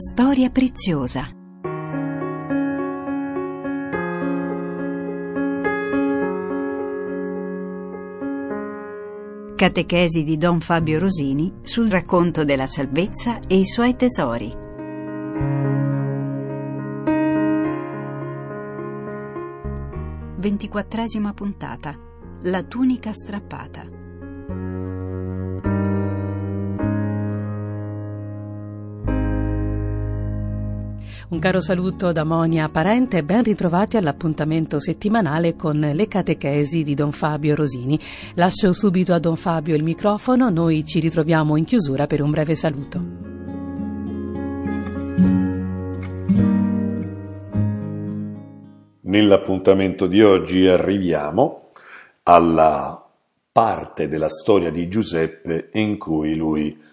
storia preziosa. Catechesi di Don Fabio Rosini sul racconto della salvezza e i suoi tesori. Ventiquattresima puntata. La tunica strappata. Un caro saluto da Monia Parente e ben ritrovati all'appuntamento settimanale con le catechesi di Don Fabio Rosini. Lascio subito a Don Fabio il microfono, noi ci ritroviamo in chiusura per un breve saluto. Nell'appuntamento di oggi arriviamo alla parte della storia di Giuseppe in cui lui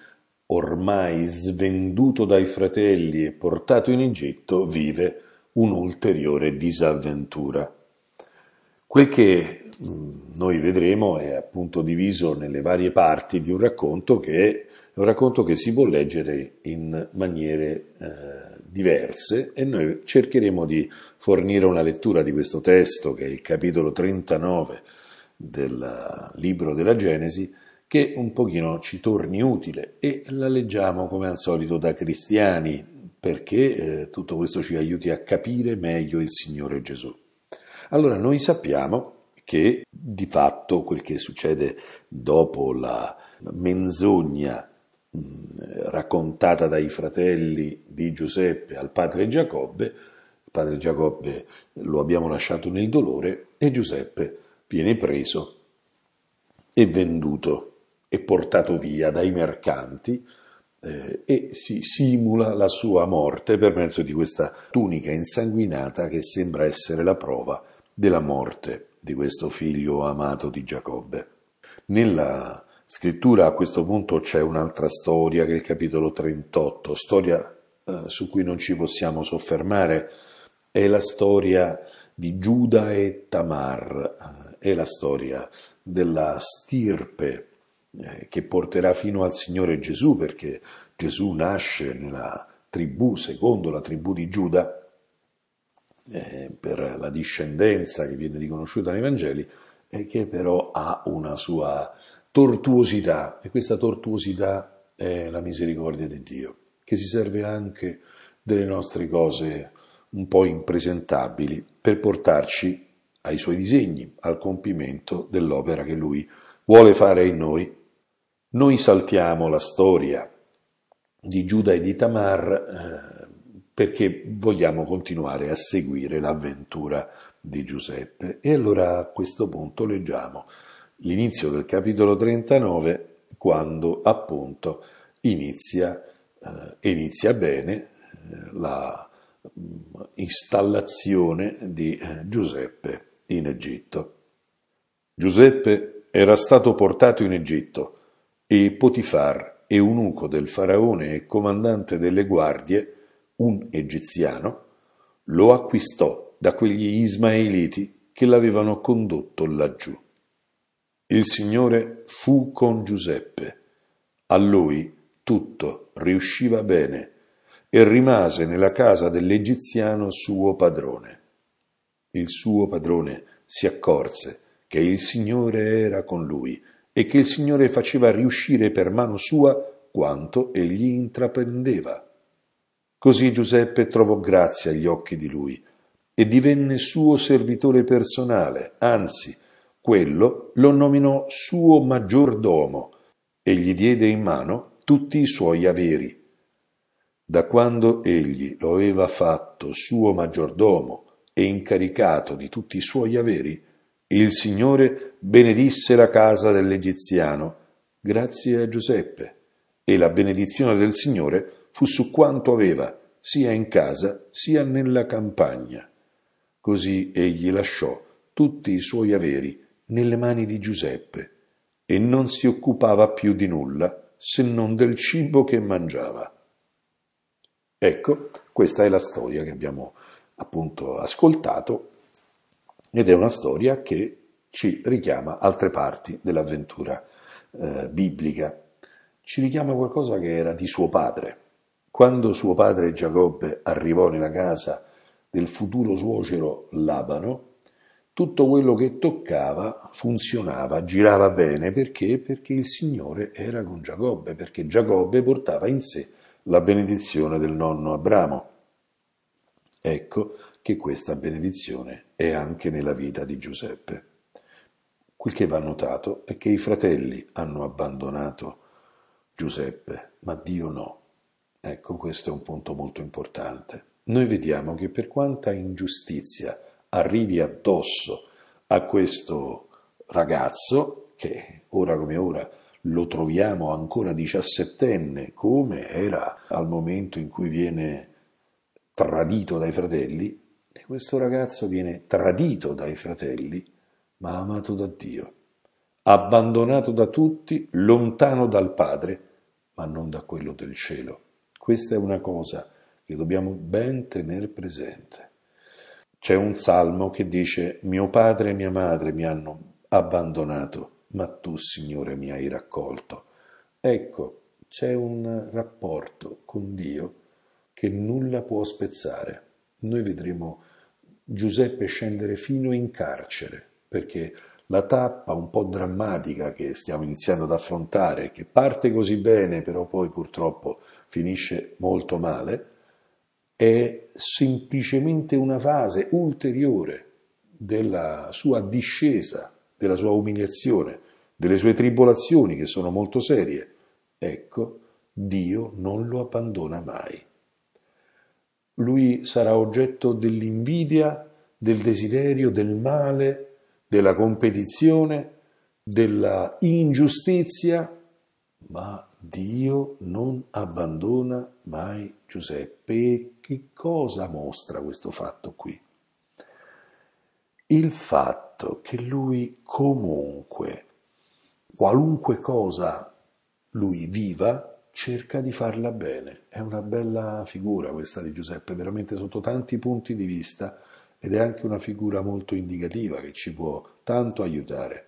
ormai svenduto dai fratelli e portato in Egitto, vive un'ulteriore disavventura. Quel che mm, noi vedremo è appunto diviso nelle varie parti di un racconto che è un racconto che si può leggere in maniere eh, diverse e noi cercheremo di fornire una lettura di questo testo che è il capitolo 39 del libro della Genesi che un pochino ci torni utile e la leggiamo come al solito da cristiani perché eh, tutto questo ci aiuti a capire meglio il Signore Gesù. Allora noi sappiamo che di fatto quel che succede dopo la menzogna mh, raccontata dai fratelli di Giuseppe al padre Giacobbe, il padre Giacobbe lo abbiamo lasciato nel dolore e Giuseppe viene preso e venduto è portato via dai mercanti eh, e si simula la sua morte per mezzo di questa tunica insanguinata che sembra essere la prova della morte di questo figlio amato di Giacobbe. Nella scrittura a questo punto c'è un'altra storia che è il capitolo 38, storia eh, su cui non ci possiamo soffermare, è la storia di Giuda e Tamar, eh, è la storia della stirpe eh, che porterà fino al Signore Gesù, perché Gesù nasce nella tribù, secondo la tribù di Giuda, eh, per la discendenza che viene riconosciuta nei Vangeli, e che però ha una sua tortuosità, e questa tortuosità è la misericordia di Dio, che si serve anche delle nostre cose un po' impresentabili per portarci ai suoi disegni, al compimento dell'opera che lui vuole fare in noi noi saltiamo la storia di Giuda e di Tamar eh, perché vogliamo continuare a seguire l'avventura di Giuseppe. E allora a questo punto leggiamo l'inizio del capitolo 39 quando appunto inizia, eh, inizia bene eh, la mm, installazione di eh, Giuseppe in Egitto. Giuseppe era stato portato in Egitto e Potifar, eunuco del faraone e comandante delle guardie, un egiziano, lo acquistò da quegli ismaeliti che l'avevano condotto laggiù. Il Signore fu con Giuseppe. A lui tutto riusciva bene e rimase nella casa dell'egiziano suo padrone. Il suo padrone si accorse che il Signore era con lui e che il Signore faceva riuscire per mano sua quanto egli intraprendeva. Così Giuseppe trovò grazia agli occhi di lui e divenne suo servitore personale, anzi, quello lo nominò suo maggiordomo e gli diede in mano tutti i suoi averi. Da quando egli lo aveva fatto suo maggiordomo e incaricato di tutti i suoi averi, il Signore benedisse la casa dell'egiziano, grazie a Giuseppe, e la benedizione del Signore fu su quanto aveva, sia in casa sia nella campagna. Così egli lasciò tutti i suoi averi nelle mani di Giuseppe e non si occupava più di nulla se non del cibo che mangiava. Ecco, questa è la storia che abbiamo appunto ascoltato ed è una storia che ci richiama altre parti dell'avventura eh, biblica. Ci richiama qualcosa che era di suo padre, Quando suo padre Giacobbe arrivò nella casa del futuro suocero Labano, tutto quello che toccava funzionava, girava bene perché? Perché il Signore era con Giacobbe, perché Giacobbe portava in sé la benedizione del nonno Abramo. Ecco che questa benedizione è anche nella vita di Giuseppe. Quel che va notato è che i fratelli hanno abbandonato Giuseppe, ma Dio no. Ecco, questo è un punto molto importante. Noi vediamo che per quanta ingiustizia arrivi addosso a questo ragazzo, che ora come ora lo troviamo ancora diciassettenne, come era al momento in cui viene tradito dai fratelli, e questo ragazzo viene tradito dai fratelli, ma amato da Dio, abbandonato da tutti, lontano dal Padre, ma non da quello del cielo. Questa è una cosa che dobbiamo ben tenere presente. C'è un salmo che dice mio padre e mia madre mi hanno abbandonato, ma tu, Signore, mi hai raccolto. Ecco, c'è un rapporto con Dio che nulla può spezzare. Noi vedremo Giuseppe scendere fino in carcere, perché la tappa un po' drammatica che stiamo iniziando ad affrontare, che parte così bene, però poi purtroppo finisce molto male, è semplicemente una fase ulteriore della sua discesa, della sua umiliazione, delle sue tribolazioni che sono molto serie. Ecco, Dio non lo abbandona mai. Lui sarà oggetto dell'invidia, del desiderio, del male, della competizione, della ingiustizia, ma Dio non abbandona mai Giuseppe. E che cosa mostra questo fatto qui? Il fatto che lui comunque, qualunque cosa lui viva, cerca di farla bene. È una bella figura questa di Giuseppe, veramente sotto tanti punti di vista ed è anche una figura molto indicativa che ci può tanto aiutare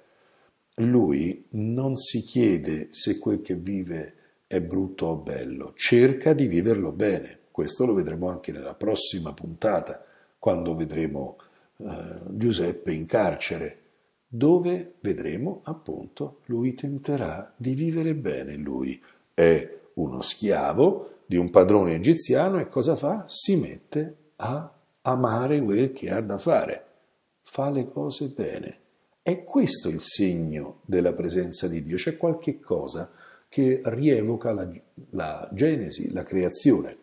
lui non si chiede se quel che vive è brutto o bello, cerca di viverlo bene. Questo lo vedremo anche nella prossima puntata, quando vedremo eh, Giuseppe in carcere, dove vedremo appunto lui tenterà di vivere bene. Lui è uno schiavo di un padrone egiziano e cosa fa? Si mette a amare quel che ha da fare, fa le cose bene è questo il segno della presenza di Dio, c'è qualche cosa che rievoca la, la Genesi, la creazione.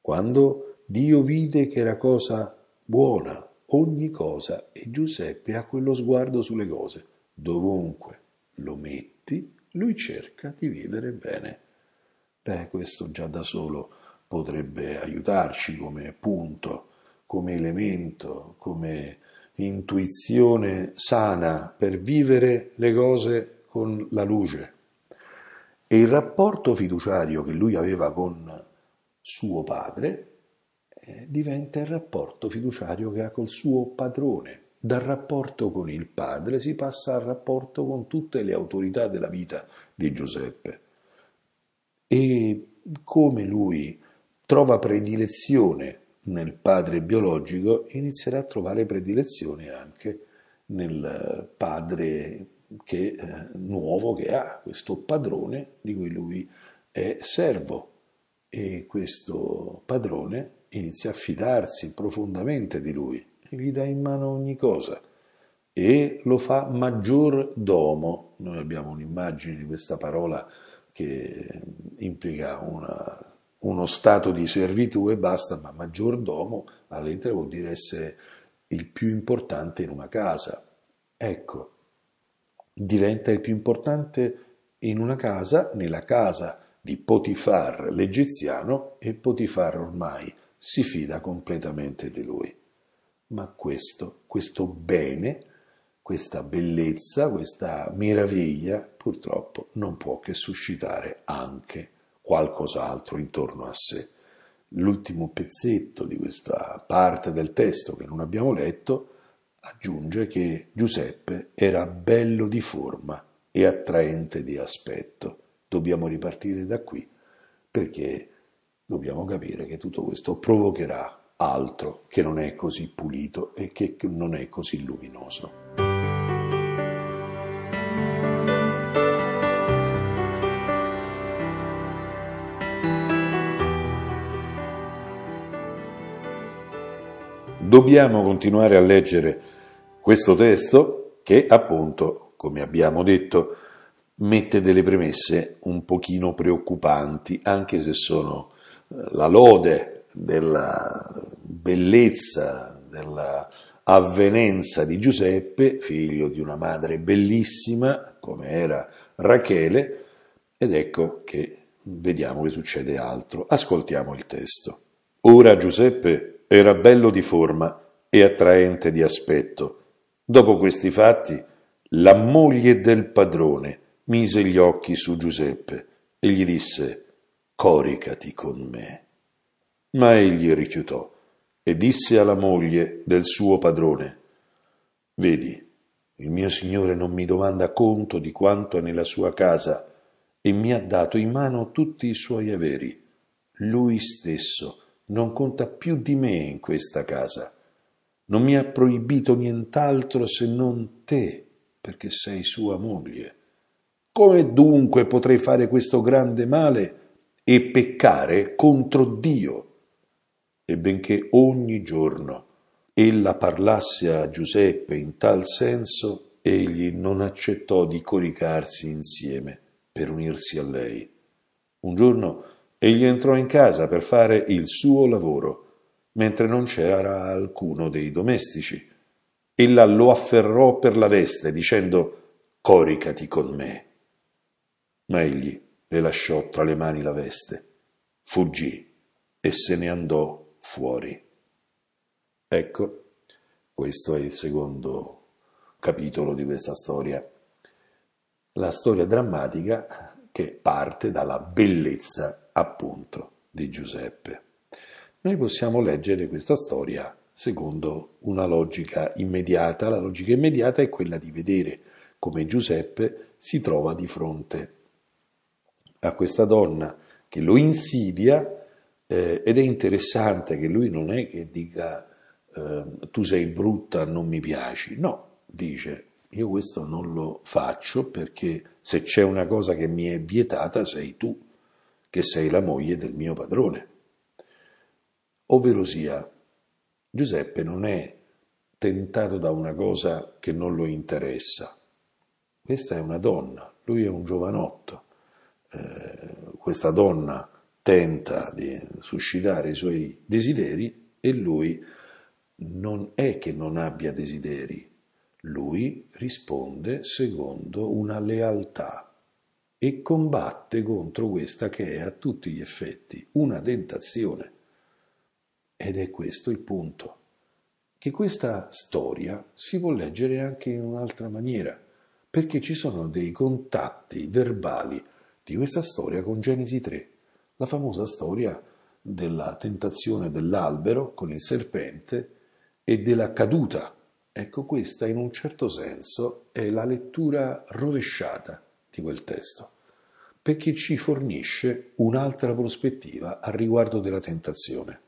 Quando Dio vide che era cosa buona ogni cosa e Giuseppe ha quello sguardo sulle cose. Dovunque lo metti, lui cerca di vivere bene. Beh, questo già da solo potrebbe aiutarci come punto, come elemento, come intuizione sana per vivere le cose con la luce. E il rapporto fiduciario che lui aveva con suo padre eh, diventa il rapporto fiduciario che ha col suo padrone. Dal rapporto con il padre si passa al rapporto con tutte le autorità della vita di Giuseppe. E come lui trova predilezione nel padre biologico inizierà a trovare predilezione anche nel padre che, eh, nuovo che ha, questo padrone di cui lui è servo e questo padrone inizia a fidarsi profondamente di lui gli dà in mano ogni cosa e lo fa maggior domo. Noi abbiamo un'immagine di questa parola che implica una uno stato di servitù e basta, ma maggiordomo a lettera vuol dire essere il più importante in una casa. Ecco, diventa il più importante in una casa, nella casa di Potifar l'egiziano, e Potifar ormai si fida completamente di lui. Ma questo, questo bene, questa bellezza, questa meraviglia, purtroppo non può che suscitare anche qualcos'altro intorno a sé. L'ultimo pezzetto di questa parte del testo che non abbiamo letto aggiunge che Giuseppe era bello di forma e attraente di aspetto. Dobbiamo ripartire da qui perché dobbiamo capire che tutto questo provocherà altro che non è così pulito e che non è così luminoso. Dobbiamo continuare a leggere questo testo che appunto, come abbiamo detto, mette delle premesse un pochino preoccupanti, anche se sono eh, la lode della bellezza, della avvenenza di Giuseppe, figlio di una madre bellissima come era Rachele, ed ecco che vediamo che succede altro. Ascoltiamo il testo. Ora Giuseppe era bello di forma e attraente di aspetto. Dopo questi fatti, la moglie del padrone mise gli occhi su Giuseppe e gli disse Coricati con me. Ma egli rifiutò e disse alla moglie del suo padrone Vedi, il mio signore non mi domanda conto di quanto è nella sua casa e mi ha dato in mano tutti i suoi averi. Lui stesso non conta più di me in questa casa. Non mi ha proibito nient'altro se non te, perché sei sua moglie. Come dunque potrei fare questo grande male e peccare contro Dio? E benché ogni giorno ella parlasse a Giuseppe in tal senso, egli non accettò di coricarsi insieme per unirsi a lei. Un giorno egli entrò in casa per fare il suo lavoro, mentre non c'era alcuno dei domestici. Ella lo afferrò per la veste, dicendo Coricati con me. Ma egli le lasciò tra le mani la veste, fuggì e se ne andò fuori. Ecco, questo è il secondo capitolo di questa storia. La storia drammatica che parte dalla bellezza, appunto, di Giuseppe. Noi possiamo leggere questa storia secondo una logica immediata. La logica immediata è quella di vedere come Giuseppe si trova di fronte a questa donna che lo insidia eh, ed è interessante che lui non è che dica eh, tu sei brutta, non mi piaci, no, dice io questo non lo faccio perché se c'è una cosa che mi è vietata sei tu, che sei la moglie del mio padrone. Ovvero sia, Giuseppe non è tentato da una cosa che non lo interessa. Questa è una donna, lui è un giovanotto. Eh, questa donna tenta di suscitare i suoi desideri e lui non è che non abbia desideri, lui risponde secondo una lealtà e combatte contro questa che è a tutti gli effetti una tentazione. Ed è questo il punto, che questa storia si può leggere anche in un'altra maniera, perché ci sono dei contatti verbali di questa storia con Genesi 3, la famosa storia della tentazione dell'albero con il serpente e della caduta. Ecco, questa in un certo senso è la lettura rovesciata di quel testo, perché ci fornisce un'altra prospettiva al riguardo della tentazione.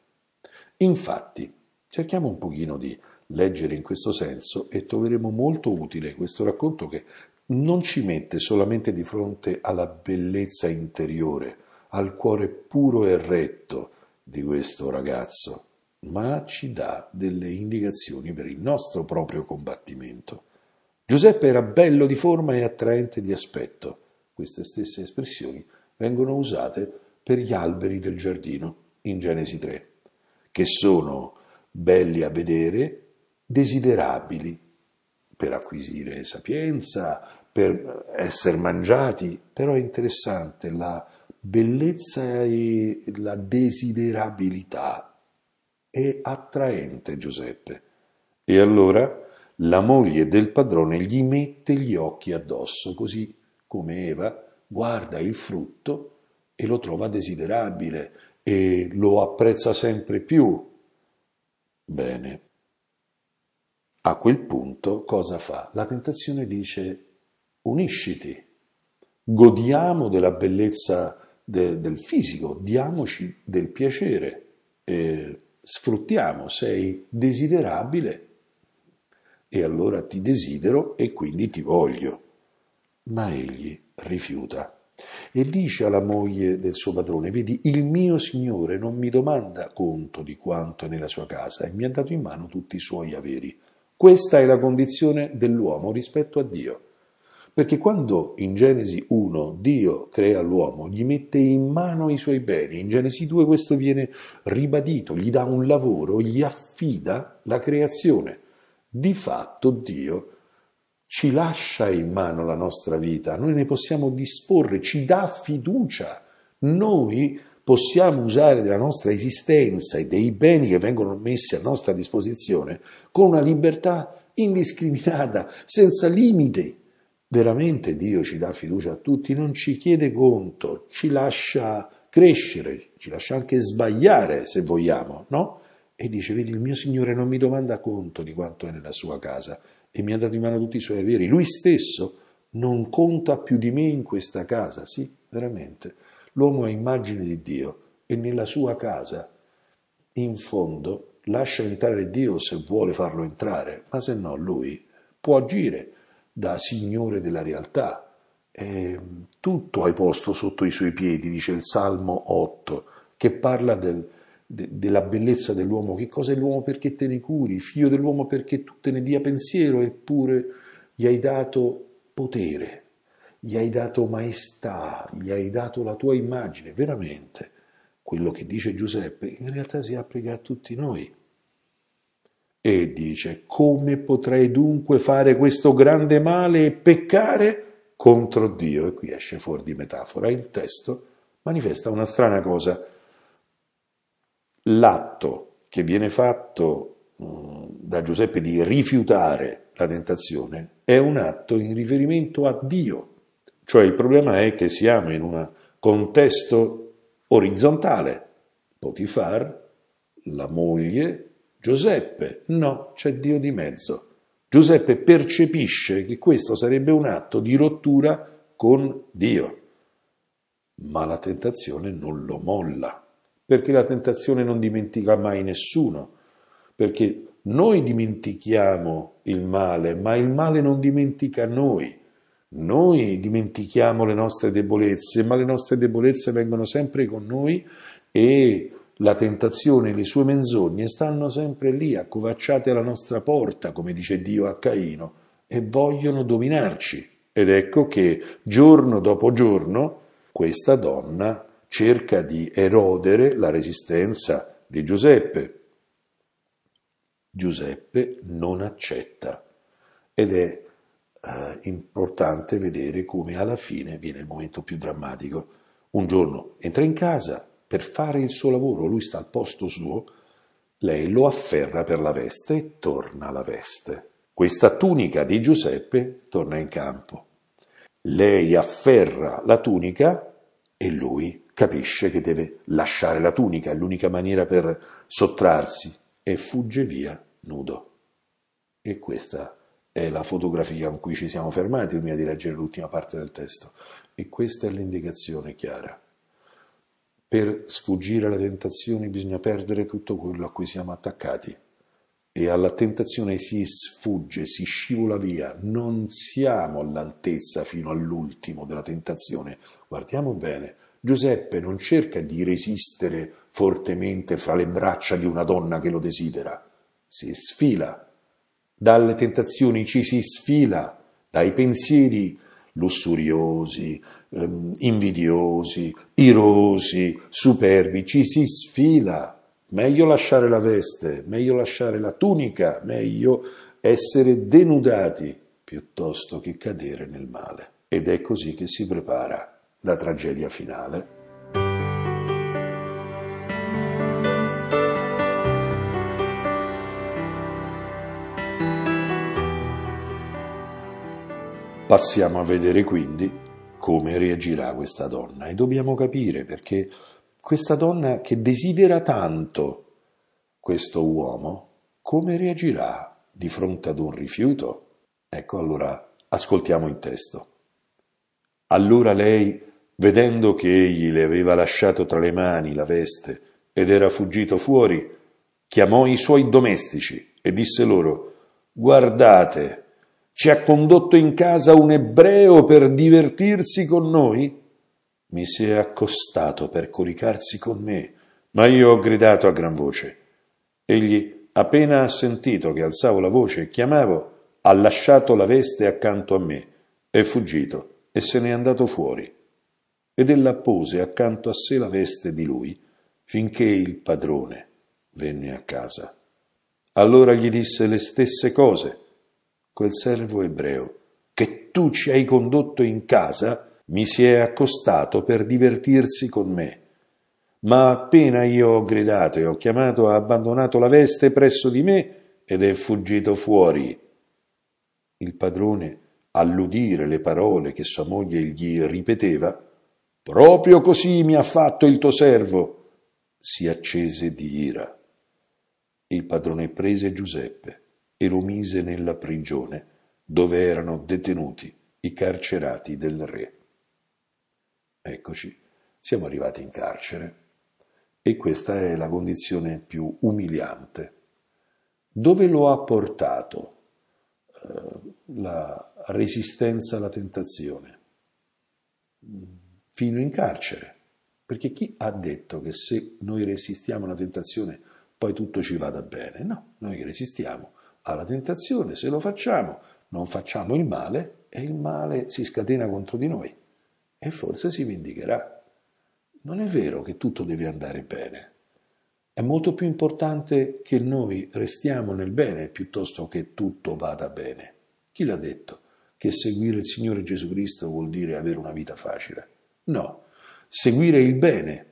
Infatti, cerchiamo un pochino di leggere in questo senso e troveremo molto utile questo racconto che non ci mette solamente di fronte alla bellezza interiore, al cuore puro e retto di questo ragazzo, ma ci dà delle indicazioni per il nostro proprio combattimento. Giuseppe era bello di forma e attraente di aspetto. Queste stesse espressioni vengono usate per gli alberi del giardino in Genesi 3 che sono belli a vedere, desiderabili per acquisire sapienza, per essere mangiati, però è interessante la bellezza e la desiderabilità. È attraente Giuseppe. E allora la moglie del padrone gli mette gli occhi addosso, così come Eva guarda il frutto e lo trova desiderabile e lo apprezza sempre più. Bene. A quel punto cosa fa? La tentazione dice unisciti, godiamo della bellezza de, del fisico, diamoci del piacere, eh, sfruttiamo, sei desiderabile e allora ti desidero e quindi ti voglio. Ma egli rifiuta e dice alla moglie del suo padrone, vedi, il mio signore non mi domanda conto di quanto è nella sua casa e mi ha dato in mano tutti i suoi averi. Questa è la condizione dell'uomo rispetto a Dio. Perché quando in Genesi 1 Dio crea l'uomo, gli mette in mano i suoi beni, in Genesi 2 questo viene ribadito, gli dà un lavoro, gli affida la creazione. Di fatto Dio ci lascia in mano la nostra vita, noi ne possiamo disporre, ci dà fiducia. Noi possiamo usare della nostra esistenza e dei beni che vengono messi a nostra disposizione con una libertà indiscriminata, senza limiti. Veramente Dio ci dà fiducia a tutti, non ci chiede conto, ci lascia crescere, ci lascia anche sbagliare se vogliamo, no? E dice, vedi, il mio Signore non mi domanda conto di quanto è nella sua casa, e mi ha dato in mano tutti i suoi averi. Lui stesso non conta più di me in questa casa, sì, veramente. L'uomo è immagine di Dio e nella sua casa, in fondo, lascia entrare Dio se vuole farlo entrare, ma se no lui può agire da Signore della realtà. E tutto hai posto sotto i suoi piedi, dice il Salmo 8, che parla del, de, della bellezza dell'uomo, che cosa è l'uomo perché te ne curi, figlio dell'uomo perché tu te ne dia pensiero, eppure gli hai dato potere, gli hai dato maestà, gli hai dato la tua immagine, veramente. Quello che dice Giuseppe in realtà si applica a tutti noi. E dice, come potrei dunque fare questo grande male e peccare contro Dio? E qui esce fuori di metafora. Il testo manifesta una strana cosa l'atto che viene fatto mm, da Giuseppe di rifiutare la tentazione è un atto in riferimento a Dio. Cioè il problema è che siamo in un contesto orizzontale. Potifar, la moglie, Giuseppe. No, c'è Dio di mezzo. Giuseppe percepisce che questo sarebbe un atto di rottura con Dio, ma la tentazione non lo molla perché la tentazione non dimentica mai nessuno, perché noi dimentichiamo il male, ma il male non dimentica noi. Noi dimentichiamo le nostre debolezze, ma le nostre debolezze vengono sempre con noi e la tentazione e le sue menzogne stanno sempre lì, accovacciate alla nostra porta, come dice Dio a Caino, e vogliono dominarci. Ed ecco che giorno dopo giorno questa donna cerca di erodere la resistenza di Giuseppe. Giuseppe non accetta ed è eh, importante vedere come alla fine viene il momento più drammatico. Un giorno entra in casa per fare il suo lavoro, lui sta al posto suo, lei lo afferra per la veste e torna alla veste. Questa tunica di Giuseppe torna in campo. Lei afferra la tunica e lui capisce che deve lasciare la tunica, è l'unica maniera per sottrarsi, e fugge via nudo. E questa è la fotografia con cui ci siamo fermati prima di leggere l'ultima parte del testo. E questa è l'indicazione chiara. Per sfuggire alle tentazioni bisogna perdere tutto quello a cui siamo attaccati. E alla tentazione si sfugge, si scivola via. Non siamo all'altezza fino all'ultimo della tentazione. Guardiamo bene Giuseppe non cerca di resistere fortemente fra le braccia di una donna che lo desidera, si sfila. Dalle tentazioni ci si sfila, dai pensieri lussuriosi, ehm, invidiosi, irosi, superbi, ci si sfila. Meglio lasciare la veste, meglio lasciare la tunica, meglio essere denudati piuttosto che cadere nel male. Ed è così che si prepara la tragedia finale. Passiamo a vedere quindi come reagirà questa donna e dobbiamo capire perché questa donna che desidera tanto questo uomo, come reagirà di fronte ad un rifiuto? Ecco allora, ascoltiamo il testo. Allora lei vedendo che egli le aveva lasciato tra le mani la veste ed era fuggito fuori, chiamò i suoi domestici e disse loro Guardate, ci ha condotto in casa un ebreo per divertirsi con noi? Mi si è accostato per coricarsi con me, ma io ho gridato a gran voce. Egli, appena ha sentito che alzavo la voce e chiamavo, ha lasciato la veste accanto a me, è fuggito e se n'è andato fuori. Ed ella pose accanto a sé la veste di lui, finché il padrone venne a casa. Allora gli disse le stesse cose quel servo ebreo che tu ci hai condotto in casa mi si è accostato per divertirsi con me. Ma appena io ho gridato e ho chiamato ha abbandonato la veste presso di me ed è fuggito fuori. Il padrone, all'udire le parole che sua moglie gli ripeteva, proprio così mi ha fatto il tuo servo, si accese di ira. Il padrone prese Giuseppe e lo mise nella prigione dove erano detenuti i carcerati del re. Eccoci, siamo arrivati in carcere e questa è la condizione più umiliante. Dove lo ha portato eh, la resistenza alla tentazione? Fino in carcere. Perché chi ha detto che se noi resistiamo alla tentazione poi tutto ci vada bene? No, noi resistiamo alla tentazione, se lo facciamo non facciamo il male e il male si scatena contro di noi e forse si vendicherà. Non è vero che tutto deve andare bene. È molto più importante che noi restiamo nel bene piuttosto che tutto vada bene. Chi l'ha detto? Che seguire il Signore Gesù Cristo vuol dire avere una vita facile? No, seguire il bene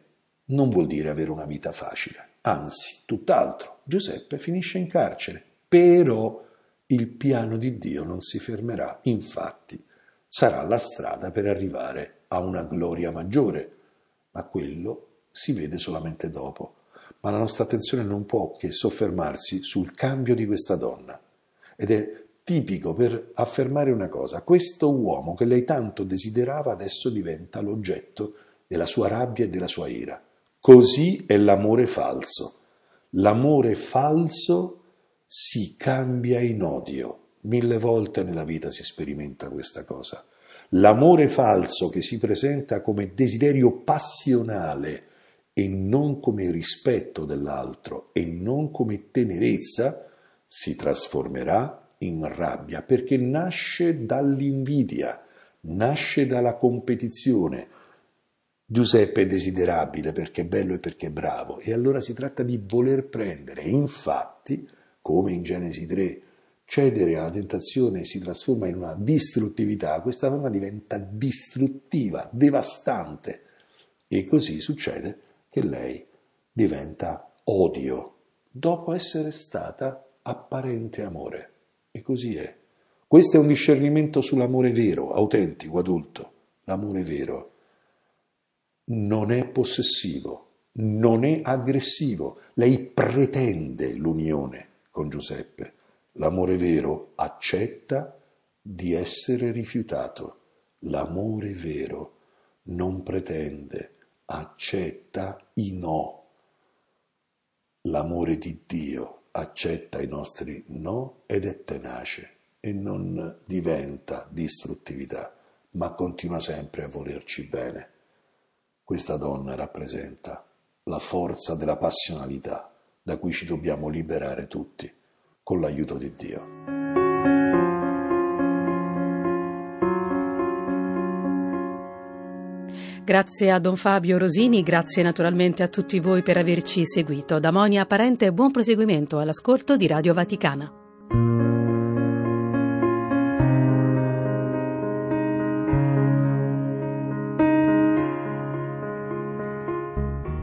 non vuol dire avere una vita facile, anzi, tutt'altro. Giuseppe finisce in carcere però il piano di Dio non si fermerà, infatti sarà la strada per arrivare a una gloria maggiore, ma quello si vede solamente dopo. Ma la nostra attenzione non può che soffermarsi sul cambio di questa donna. Ed è tipico per affermare una cosa, questo uomo che lei tanto desiderava adesso diventa l'oggetto della sua rabbia e della sua ira. Così è l'amore falso. L'amore falso si cambia in odio. Mille volte nella vita si sperimenta questa cosa. L'amore falso che si presenta come desiderio passionale e non come rispetto dell'altro e non come tenerezza si trasformerà in rabbia perché nasce dall'invidia, nasce dalla competizione. Giuseppe è desiderabile perché è bello e perché è bravo e allora si tratta di voler prendere. Infatti, come in Genesi 3, cedere alla tentazione si trasforma in una distruttività, questa donna diventa distruttiva, devastante e così succede che lei diventa odio dopo essere stata apparente amore. E così è. Questo è un discernimento sull'amore vero, autentico, adulto. L'amore vero non è possessivo, non è aggressivo, lei pretende l'unione con Giuseppe. L'amore vero accetta di essere rifiutato. L'amore vero non pretende, accetta i no. L'amore di Dio accetta i nostri no ed è tenace e non diventa distruttività, ma continua sempre a volerci bene. Questa donna rappresenta la forza della passionalità da cui ci dobbiamo liberare tutti con l'aiuto di Dio. Grazie a Don Fabio Rosini, grazie naturalmente a tutti voi per averci seguito. Da Monia Parente buon proseguimento all'ascolto di Radio Vaticana.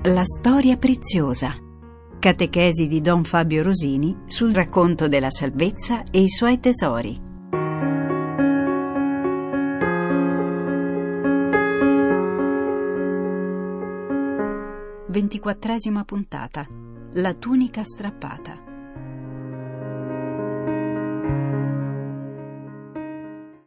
La storia preziosa Catechesi di Don Fabio Rosini sul racconto della salvezza e i suoi tesori. Ventiquattresima puntata. La tunica strappata.